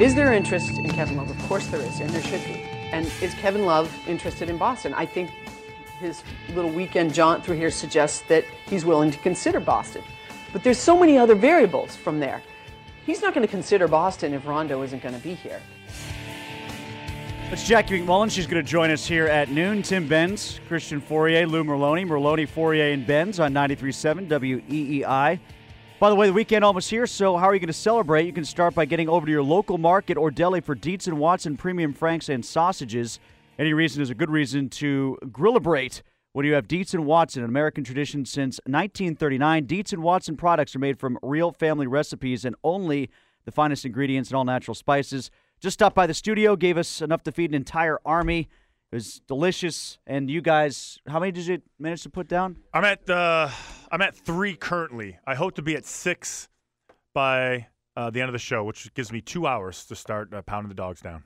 Is there interest in Kevin Love? Of course there is, and there should be. And is Kevin Love interested in Boston? I think his little weekend jaunt through here suggests that he's willing to consider Boston. But there's so many other variables from there. He's not going to consider Boston if Rondo isn't going to be here. It's Jackie MacMullan. She's going to join us here at noon. Tim Benz, Christian Fauria, Lou Merloni, Merloni, Fauria, and Benz on 93.7 WEEI. By the way, the weekend almost here, so how are you going to celebrate? You can start by getting over to your local market or deli for Dietz and Watson premium franks and sausages. Any reason is a good reason to grillabrate when you have Dietz and Watson, an American tradition since 1939. Dietz and Watson products are made from real family recipes and only the finest ingredients and all natural spices. Just stopped by the studio, gave us enough to feed an entire army. It was delicious. And you guys, how many did you manage to put down? I'm at uh, I'm at three currently. I hope to be at six by uh, the end of the show, which gives me two hours to start uh, pounding the dogs down.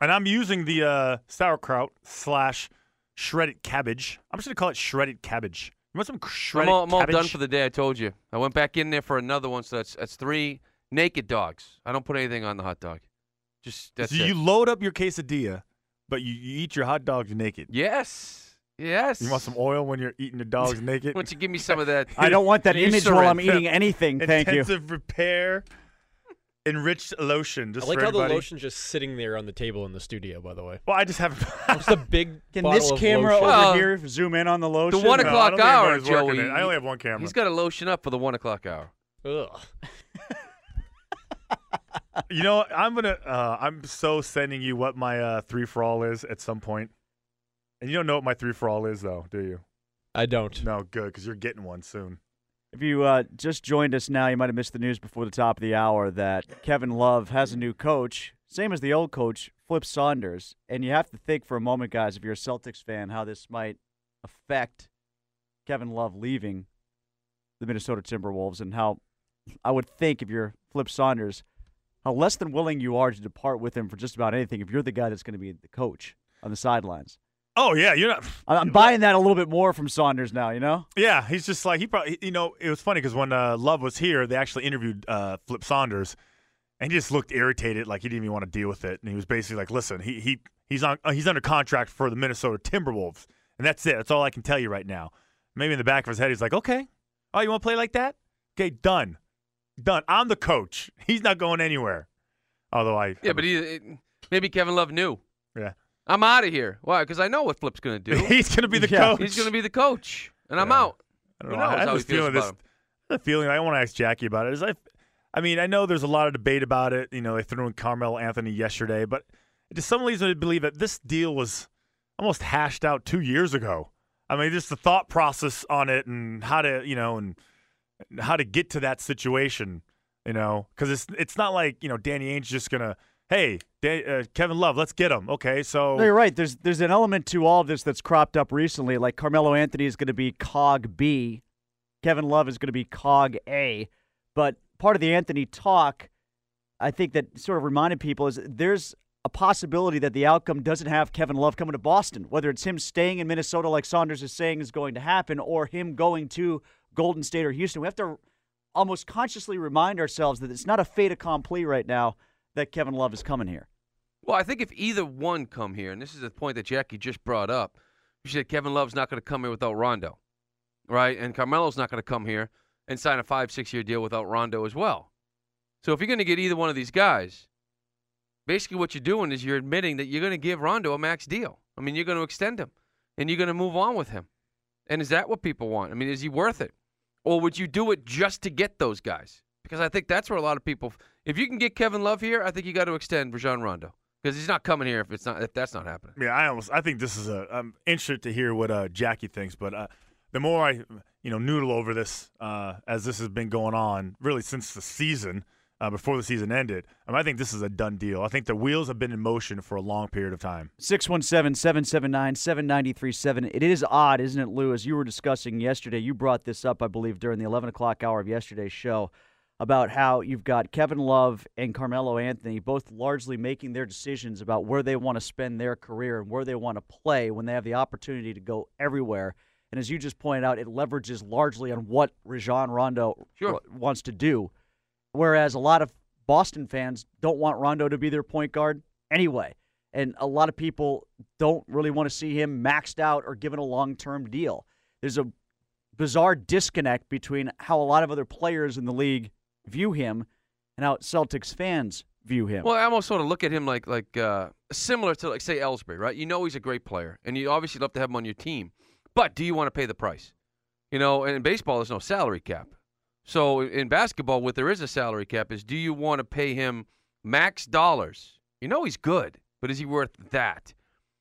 And I'm using the uh, sauerkraut slash shredded cabbage. I'm just gonna call it shredded cabbage. You want some I'm shredded all, I'm all cabbage? done for the day. I told you. I went back in there for another one, so that's that's three naked dogs. I don't put anything on the hot dog. Just that's so it. you load up your quesadilla, but you, you eat your hot dogs naked. yes, yes. You want some oil when you're eating your dogs naked? Why don't you give me some of that? I don't want that image while I'm eating anything. Thank you. Intensive repair, enriched lotion. Just I like for how the lotion's just sitting there on the table in the studio. By the way, Well, I just haven't. just a big. Can this camera over Well, here zoom in on the lotion? The one No, o'clock don't hour, Joey. it. I only have one camera. He's got a lotion up for the one o'clock hour. Ugh. You know. I'm gonna. Uh, I'm so sending you what my uh, three for all is at some point, and you don't know what my three for all is, though, do you? I don't. No, good, because you're getting one soon. If you uh, just joined us now, you might have missed the news before the top of the hour that Kevin Love has a new coach, same as the old coach, Flip Saunders. And you have to think for a moment, guys, if you're a Celtics fan, how this might affect Kevin Love leaving the Minnesota Timberwolves and how I would think if you're Flip Saunders, how less than willing you are to depart with him for just about anything if you're the guy that's going to be the coach on the sidelines. Oh yeah, you're not. I- I'm buying that a little bit more from Saunders now, you know? Yeah, he's just like he probably. You know, it was funny because when uh, Love was here, they actually interviewed uh, Flip Saunders, and he just looked irritated, like he didn't even want to deal with it. And he was basically like, "Listen, he he he's on uh, he's under contract for the Minnesota Timberwolves, and that's it. That's all I can tell you right now." Maybe in the back of his head, he's like, "Okay, oh, you want to play like that? Okay, done, done. I'm the coach. He's not going anywhere." Although I Yeah, but he, maybe Kevin Love knew. yeah, I'm out of here. Why? Because I know what Flip's going to do. he's gonna be the Yeah. coach. He's going to be the coach, and I'm out. I don't know. knows I have how this he feels feeling. about This, him. the feeling I want to ask Jackie about it is I, I mean I know there's a lot of debate about it. You know they threw in Carmelo Anthony yesterday, but it just some leads me to believe that this deal was almost hashed out two years ago. I mean just the thought process on it and how to you know and how to get to that situation. You know because it's it's not like you know Danny Ainge's just gonna hey uh, Kevin Love let's get him okay so No, you're right. There's there's an element to all of this that's cropped up recently. Like Carmelo Anthony is going to be Cog B, Kevin Love is going to be Cog A. But part of the Anthony talk, I think that sort of reminded people is there's a possibility that the outcome doesn't have Kevin Love coming to Boston. Whether it's him staying in Minnesota, like Saunders is saying is going to happen, or him going to Golden State or Houston. We have to almost consciously remind ourselves that it's not a fait accompli right now that Kevin Love is coming here. Well, I think if either one come here, and this is the point that Jackie just brought up, you said Kevin Love's not going to come here without Rondo, right? And Carmelo's not going to come here and sign a five, six year deal without Rondo as well. So if you're going to get either one of these guys, basically what you're doing is you're admitting that you're going to give Rondo a max deal. I mean, you're going to extend him, and you're going to move on with him. And is that what people want? I mean, is he worth it? Or would you do it just to get those guys? Because I think that's where a lot of people. If you can get Kevin Love here, I think you got to extend Rajon Rondo because he's not coming here if it's not if that's not happening. Yeah, I almost I think this is a I'm interested to hear what uh, Jackie thinks, but uh, the more I you know noodle over this uh, as this has been going on really since the season, uh, before the season ended. Um, I think this is a done deal. I think the wheels have been in motion for a long period of time. 617 779 7937. It is odd, isn't it, Lou? As you were discussing yesterday, you brought this up, I believe, during the 11 o'clock hour of yesterday's show about how you've got Kevin Love and Carmelo Anthony both largely making their decisions about where they want to spend their career and where they want to play when they have the opportunity to go everywhere. And as you just pointed out, it leverages largely on what Rajon Rondo Sure. wants to do. Whereas a lot of Boston fans don't want Rondo to be their point guard anyway. And a lot of people don't really want to see him maxed out or given a long term deal. There's a bizarre disconnect between how a lot of other players in the league view him and how Celtics fans view him. Well, I almost sort of look at him like like uh, similar to like say Ellsbury, right? You know he's a great player, and you obviously love to have him on your team, but do you want to pay the price? You know, and in baseball there's no salary cap. So in basketball, what there is a salary cap is do you want to pay him max dollars? You know he's good, but is he worth that?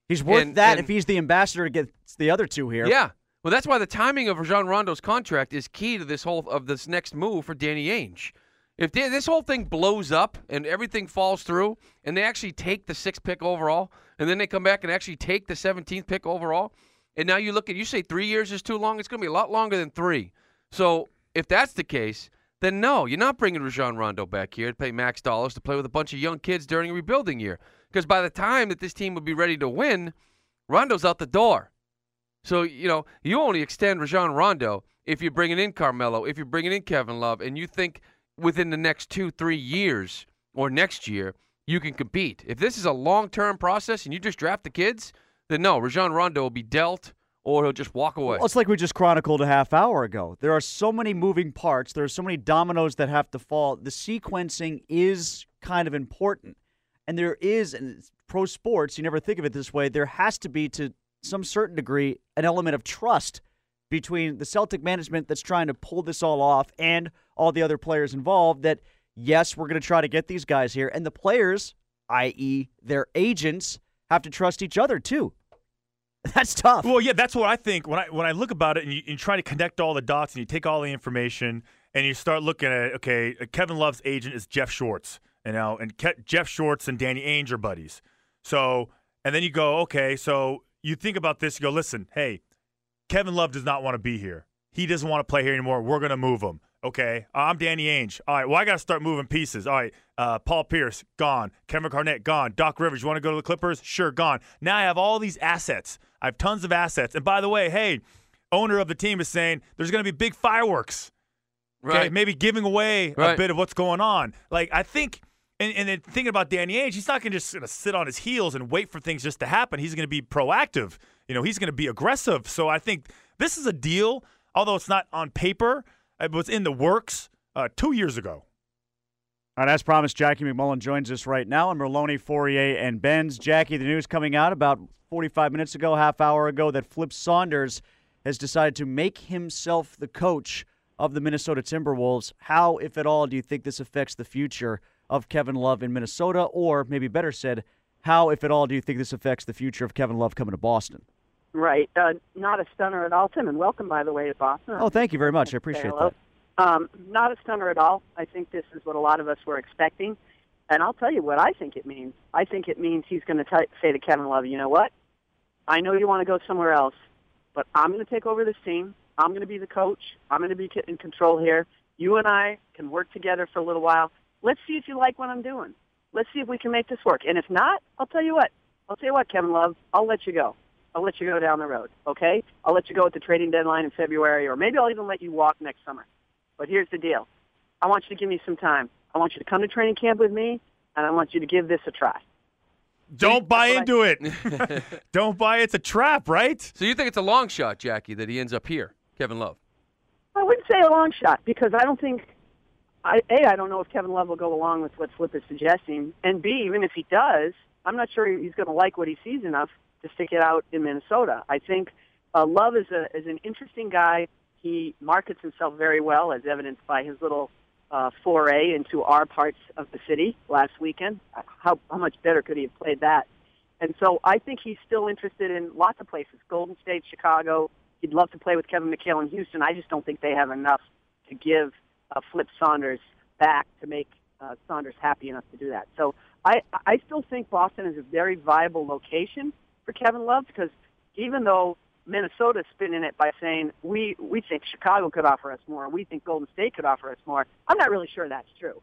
he's worth and- that and- if he's the ambassador against the other two here. Yeah. Well, that's why the timing of Rajon Rondo's contract is key to this whole of this next move for Danny Ainge. If this whole thing blows up and everything falls through, and they actually take the sixth pick overall, and then they come back and actually take the 17th pick overall, and now you look at you say three years is too long. It's going to be a lot longer than three. So if that's the case, then no, you're not bringing Rajon Rondo back here to pay max dollars to play with a bunch of young kids during a rebuilding year. Because by the time that this team would be ready to win, Rondo's out the door. So, you know, you only extend Rajon Rondo if you're bringing in Carmelo, if you're bringing in Kevin Love, and you think within the next two, three years or next year you can compete. If this is a long term process and you just draft the kids, then no, Rajon Rondo will be dealt or he'll just walk away. Well, it's like we just chronicled a half hour ago. There are so many moving parts. There are so many dominoes that have to fall. The sequencing is kind of important. And there is, in pro sports, you never think of it this way, there has to be, to some certain degree, an element of trust between the Celtic management that's trying to pull this all off and all the other players involved that, yes, we're going to try to get these guys here. And the players, i.e., their agents, have to trust each other too. That's tough. Well, yeah, that's what I think when I when I look about it and you, you try to connect all the dots and you take all the information and you start looking at okay, uh, Kevin Love's agent is Jeff Schwartz, you know, and Ke- Jeff Schwartz and Danny Ainge are buddies. So, and then you go, okay, so you think about this, you go, listen, hey, Kevin Love does not want to be here. He doesn't want to play here anymore. We're going to move him. Okay, I'm Danny Ainge. All right, well, I got to start moving pieces. All right, uh, Paul Pierce, gone. Kevin Garnett, gone. Doc Rivers, you want to go to the Clippers? Sure, gone. Now I have all these assets. I have tons of assets. And by the way, hey, owner of the team is saying there's going to be big fireworks. Okay, right. maybe giving away a bit of what's going on. Like I think, and, and then thinking about Danny Ainge, he's not going to just gonna sit on his heels and wait for things just to happen. He's going to be proactive. You know, he's going to be aggressive. So I think this is a deal, although it's not on paper, it was in the works uh, two years ago. All right, as promised, Jackie MacMullan joins us right now, and Merloni, Fauria, and Benz. Jackie, the news coming out about 45 minutes ago, half hour ago, that Flip Saunders has decided to make himself the coach of the Minnesota Timberwolves. How, if at all, do you think this affects the future of Kevin Love in Minnesota? Or maybe better said, how, if at all, do you think this affects the future of Kevin Love coming to Boston? Right. Uh, not a stunner at all, Tim, and welcome, by the way, to Boston. Oh, thank you very much. I appreciate that. Um, not a stunner at all. I think this is what a lot of us were expecting. And I'll tell you what I think it means. I think it means he's going to say to Kevin Love, you know what? I know you want to go somewhere else, but I'm going to take over this team. I'm going to be the coach. I'm going to be in control here. You and I can work together for a little while. Let's see if you like what I'm doing. Let's see if we can make this work. And if not, I'll tell you what. I'll tell you what, Kevin Love. I'll let you go. I'll let you go down the road. Okay? I'll let you go at the trading deadline in February, or maybe I'll even let you walk next summer. But here's the deal. I want you to give me some time. I want you to come to training camp with me, and I want you to give this a try. Don't buy what into it. Don't buy it's a trap, right? so you think it's a long shot, Jackie, that he ends up here, Kevin Love? I wouldn't say a long shot because I don't think. I, a, I don't know if Kevin Love will go along with what Flip is suggesting, and B, even if he does, I'm not sure he's going to like what he sees enough to stick it out in Minnesota. I think uh, Love is a is an interesting guy. He markets himself very well, as evidenced by his little uh, foray into our parts of the city last weekend. How how much better could he have played that? And so I think he's still interested in lots of places: Golden State, Chicago. He'd love to play with Kevin McHale in Houston. I just don't think they have enough to give uh, Flip Saunders back to make uh, Saunders happy enough to do that. So I I still think Boston is a very viable location for Kevin Love because even though Minnesota's spinning it by saying we we think Chicago could offer us more, we think Golden State could offer us more. I'm not really sure that's true.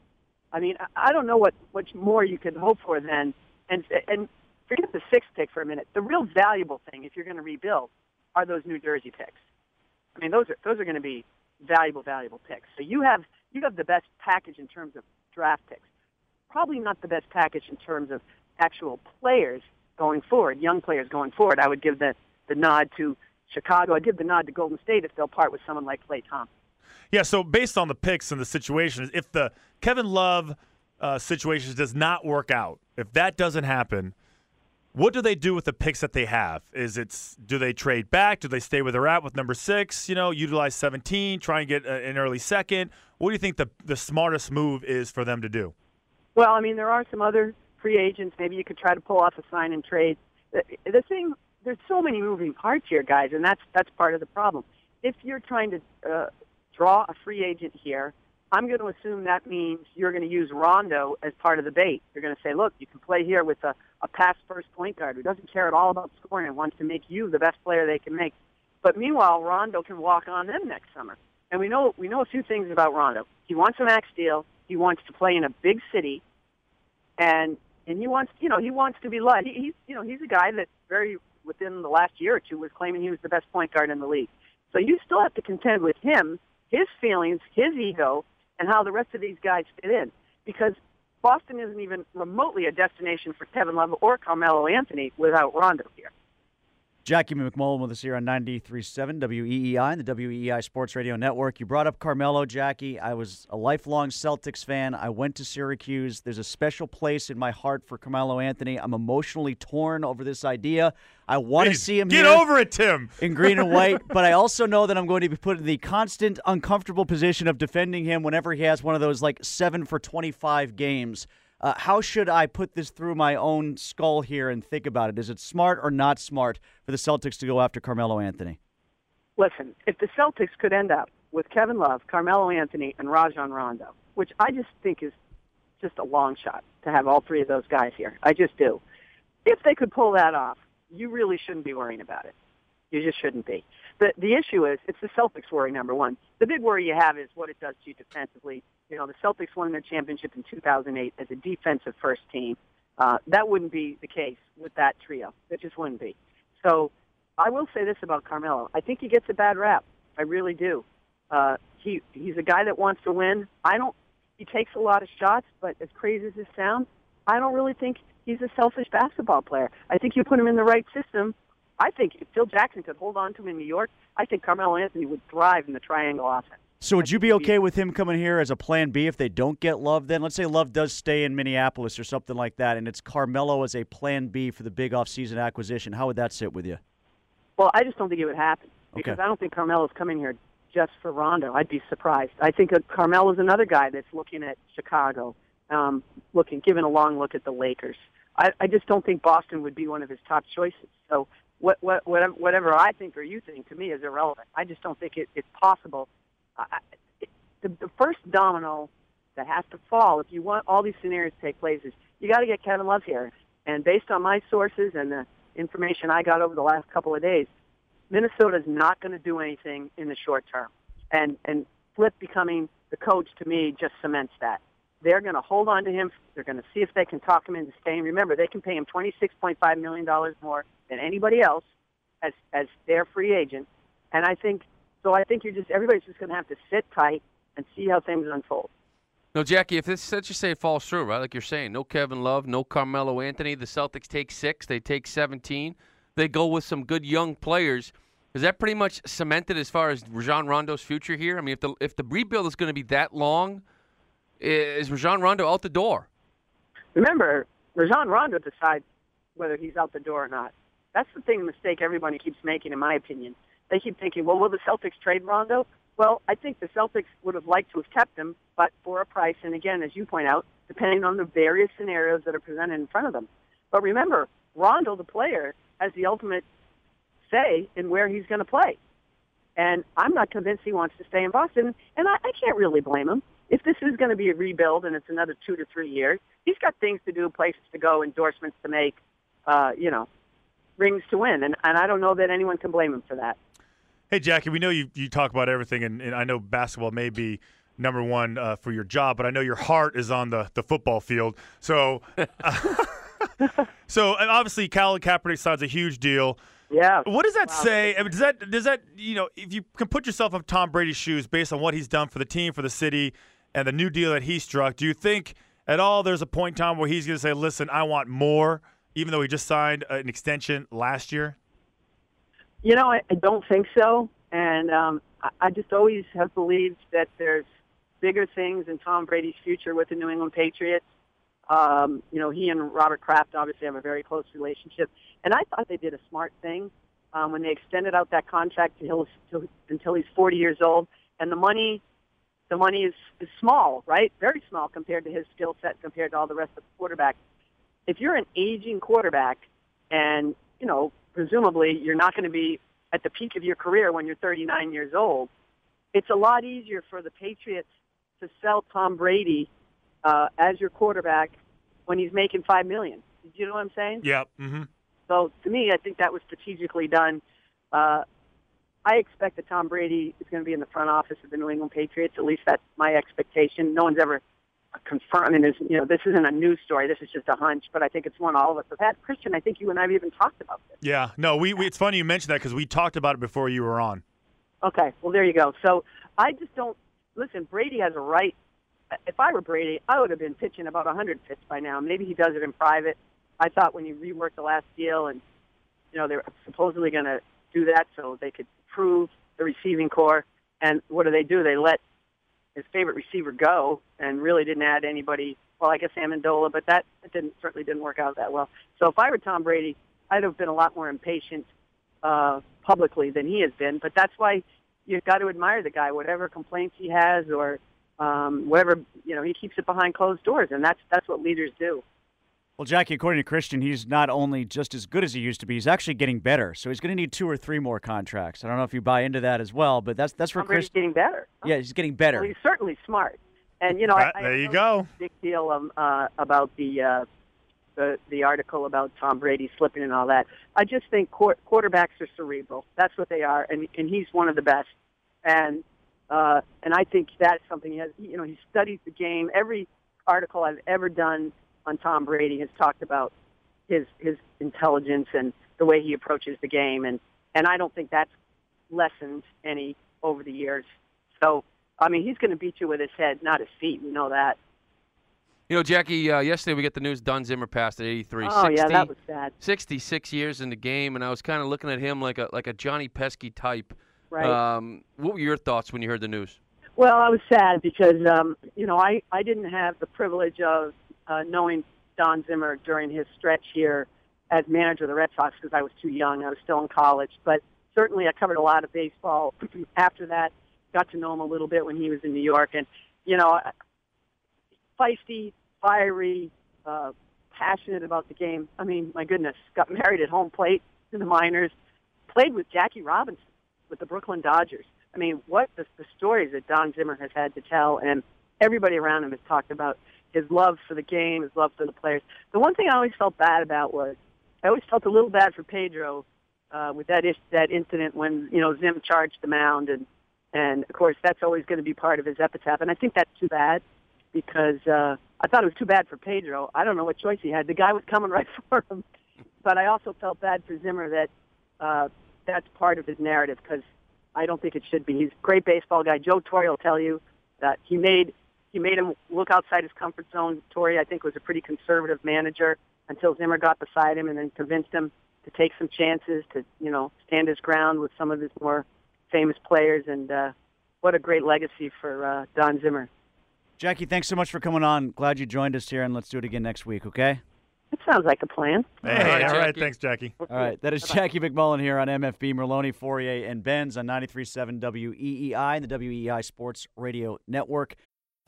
I mean, I, I don't know what what more you could hope for than And and forget the sixth pick for a minute. The real valuable thing, if you're going to rebuild, are those New Jersey picks. I mean, those are those are going to be valuable, valuable picks. So you have you have the best package in terms of draft picks. Probably not the best package in terms of actual players going forward, young players going forward. I would give the the nod to Chicago. I'd give the nod to Golden State if they'll part with someone like Klay Thompson. Yeah, so based on the picks and the situations, if the Kevin Love uh, situation does not work out, if that doesn't happen, what do they do with the picks that they have? Is it do they trade back? Do they stay where they're at with number six? You know, utilize 17, try and get a, an early second. What do you think the the smartest move is for them to do? Well, I mean, there are some other free agents. Maybe you could try to pull off a sign and trade. The, the thing, there's so many moving parts here, guys, and that's that's part of the problem. If you're trying to uh, draw a free agent here I'm going to assume that means you're going to use Rondo as part of the bait. You're going to say, look, you can play here with a, a pass first point guard who doesn't care at all about scoring and wants to make you the best player they can make. But meanwhile, Rondo can walk on them next summer. And we know we know a few things about Rondo. He wants a max deal. He wants to play in a big city, and and he wants you know he wants to be loved. He, he's you know he's a guy that very within the last year or two was claiming he was the best point guard in the league. So you still have to contend with him, his feelings, his ego, and how the rest of these guys fit in. Because Boston isn't even remotely a destination for Kevin Love or Carmelo Anthony without Rondo here. Jackie MacMullan with us here on 93.7 WEEI and the WEEI Sports Radio Network. You brought up Carmelo, Jackie. I was a lifelong Celtics fan. I went to Syracuse. There's a special place in my heart for Carmelo Anthony. I'm emotionally torn over this idea. I want to see him Get over it, Tim. In green and white, but I also know that I'm going to be put in the constant uncomfortable position of defending him whenever he has one of those like 7 for 25 games. Uh, how should I put this through my own skull here and think about it? Is it smart or not smart for the Celtics to go after Carmelo Anthony? Listen, if the Celtics could end up with Kevin Love, Carmelo Anthony, and Rajon Rondo, which I just think is just a long shot to have all three of those guys here. I just do. If they could pull that off, you really shouldn't be worrying about it. You just shouldn't be. The the issue is it's the Celtics worry number one. The big worry you have is what it does to you defensively. You know, the Celtics won their championship in 2008 as a defensive first team. Uh, that wouldn't be the case with that trio. It just wouldn't be. So I will say this about Carmelo. I think he gets a bad rap. I really do. Uh, he he's a guy that wants to win. I don't. He takes a lot of shots, but as crazy as it sounds, I don't really think he's a selfish basketball player. I think you put him in the right system, I think if Phil Jackson could hold on to him in New York, I think Carmelo Anthony would thrive in the triangle offense. So would you be okay with him coming here as a plan B if they don't get Love then? Let's say Love does stay in Minneapolis or something like that, and it's Carmelo as a plan B for the big offseason acquisition. How would that sit with you? Well, I just don't think it would happen because okay. I don't think Carmelo's coming here just for Rondo. I'd be surprised. I think Carmelo's another guy that's looking at Chicago, um, looking, giving a long look at the Lakers. I, I just don't think Boston would be one of his top choices. So what, what, whatever, whatever I think or you think to me is irrelevant. I just don't think it, it's possible. I, it, the, the first domino that has to fall if you want all these scenarios to take place is you got to get Kevin Love here. And based on my sources and the information I got over the last couple of days, Minnesota is not going to do anything in the short term. And and Flip becoming the coach to me just cements that. They're going to hold on to him. They're going to see if they can talk him into staying. Remember, they can pay him $26.5 million more than anybody else as, as their free agent. And I think, so I think you're just, everybody's just going to have to sit tight and see how things unfold. No, Jackie, if this, let's just say it falls through, right? Like you're saying, no Kevin Love, no Carmelo Anthony. The Celtics take six, they take 17. They go with some good young players. Is that pretty much cemented as far as Rajon Rondo's future here? I mean, if the if the rebuild is going to be that long, is Rajon Rondo out the door? Remember, Rajon Rondo decides whether he's out the door or not. That's the thing, mistake everybody keeps making, in my opinion. They keep thinking, well, will the Celtics trade Rondo? Well, I think the Celtics would have liked to have kept him, but for a price. And again, as you point out, depending on the various scenarios that are presented in front of them. But remember, Rondo, the player, has the ultimate say in where he's going to play. And I'm not convinced he wants to stay in Boston, and I, I can't really blame him if this is going to be a rebuild and it's another two to three years, he's got things to do, places to go, endorsements to make, uh, you know, rings to win. And, and I don't know that anyone can blame him for that. Hey, Jackie, we know you, you talk about everything, and, and I know basketball may be number one uh, for your job, but I know your heart is on the, the football field. So, so and obviously, Colin Kaepernick signs a huge deal. Yeah. What does that Wow. say? I mean, does that does that you know if you can put yourself in Tom Brady's shoes based on what he's done for the team, for the city, and the new deal that he struck? Do you think at all there's a point in time where he's going to say, "Listen, I want more," even though he just signed an extension last year? You know, I, I don't think so. And um, I, I just always have believed that there's bigger things in Tom Brady's future with the New England Patriots. Um, you know, he and Robert Kraft obviously have a very close relationship. And I thought they did a smart thing um, when they extended out that contract to Hill, to, until he's 40 years old. And the money, the money is, is small, right? Very small compared to his skill set, compared to all the rest of the quarterbacks. If you're an aging quarterback and, you know, presumably you're not going to be at the peak of your career when you're 39 years old, it's a lot easier for the Patriots to sell Tom Brady uh, as your quarterback when he's making five million. Do you know what I'm saying? Yeah. Mm-hmm. So to me, I think that was strategically done. Uh, I expect that Tom Brady is going to be in the front office of the New England Patriots. At least that's my expectation. No one's ever confirmed. I mean, there's, you know, this isn't a news story. This is just a hunch, but I think it's one all of us have had. Christian, I think you and I have even talked about this. Yeah. No, we, we it's funny you mentioned that because we talked about it before you were on. Okay, well there you go. So I just don't listen. Brady has a right. If I were Brady, I would have been pitching about 100 pitch by now. Maybe he does it in private. I thought when you reworked the last deal, and you know they're supposedly going to do that so they could prove the receiving corps. And what do they do? They let his favorite receiver go, and really didn't add anybody. Well, I guess Amendola, but that, didn't certainly didn't work out that well. So if I were Tom Brady, I'd have been a lot more impatient uh, publicly than he has been. But that's why you've got to admire the guy, whatever complaints he has or um, whatever you know, he keeps it behind closed doors, and that's that's what leaders do. Well, Jackie, according to Christian, he's not only just as good as he used to be, he's actually getting better. So he's going to need two or three more contracts. I don't know if you buy into that as well, but that's that's where Tom Brady's Christian. getting better. Yeah, he's getting Well, better. he's certainly smart, and you know, I, I there you go. Big deal um, uh, about the uh, the the article about Tom Brady slipping and all that. I just think quar- quarterbacks are cerebral. That's what they are, and and he's one of the best. And uh, and I think that's something he has. You know, he studies the game. Every article I've ever done on Tom Brady has talked about his his intelligence and the way he approaches the game, and and I don't think that's lessened any over the years. So I mean, he's going to beat you with his head, not his feet. We know that. You know, Jackie, uh, yesterday we get the news Don Zimmer passed at 83. Oh 60, yeah, that was sad. 66 years in the game, and I was kind of looking at him like a like a Johnny Pesky type. Right. Um, what were your thoughts when you heard the news? Well, I was sad because um, you know I I didn't have the privilege of uh, knowing Don Zimmer during his stretch here as manager of the Red Sox because I was too young. I was still in college, but certainly I covered a lot of baseball after that. Got to know him a little bit when he was in New York, and you know, feisty, fiery, uh, passionate about the game. I mean, my goodness, got married at home plate in the minors, played with Jackie Robinson with the Brooklyn Dodgers. I mean, what the, the stories that Don Zimmer has had to tell, and everybody around him has talked about his love for the game, his love for the players. The one thing I always felt bad about was I always felt a little bad for Pedro uh, with that is, that incident when you know Zim charged the mound, and and of course that's always going to be part of his epitaph, and I think that's too bad because uh, I thought it was too bad for Pedro. I don't know what choice he had. The guy was coming right for him, but I also felt bad for Zimmer that uh, that's part of his narrative because I don't think it should be. He's a great baseball guy. Joe Torre will tell you that he made he made him look outside his comfort zone. Torre, I think, was a pretty conservative manager until Zimmer got beside him and then convinced him to take some chances, to you know stand his ground with some of his more famous players. And uh, what a great legacy for uh, Don Zimmer. Jackie, thanks so much for coming on. Glad you joined us here, and let's do it again next week, okay? It sounds like a plan. Hey, All right, all right. Jackie. Thanks, Jackie. All right, that is Jackie MacMullan here on MFB, Merloni, Fauria, and Benz on 93.7 WEEI and the WEEI Sports Radio Network.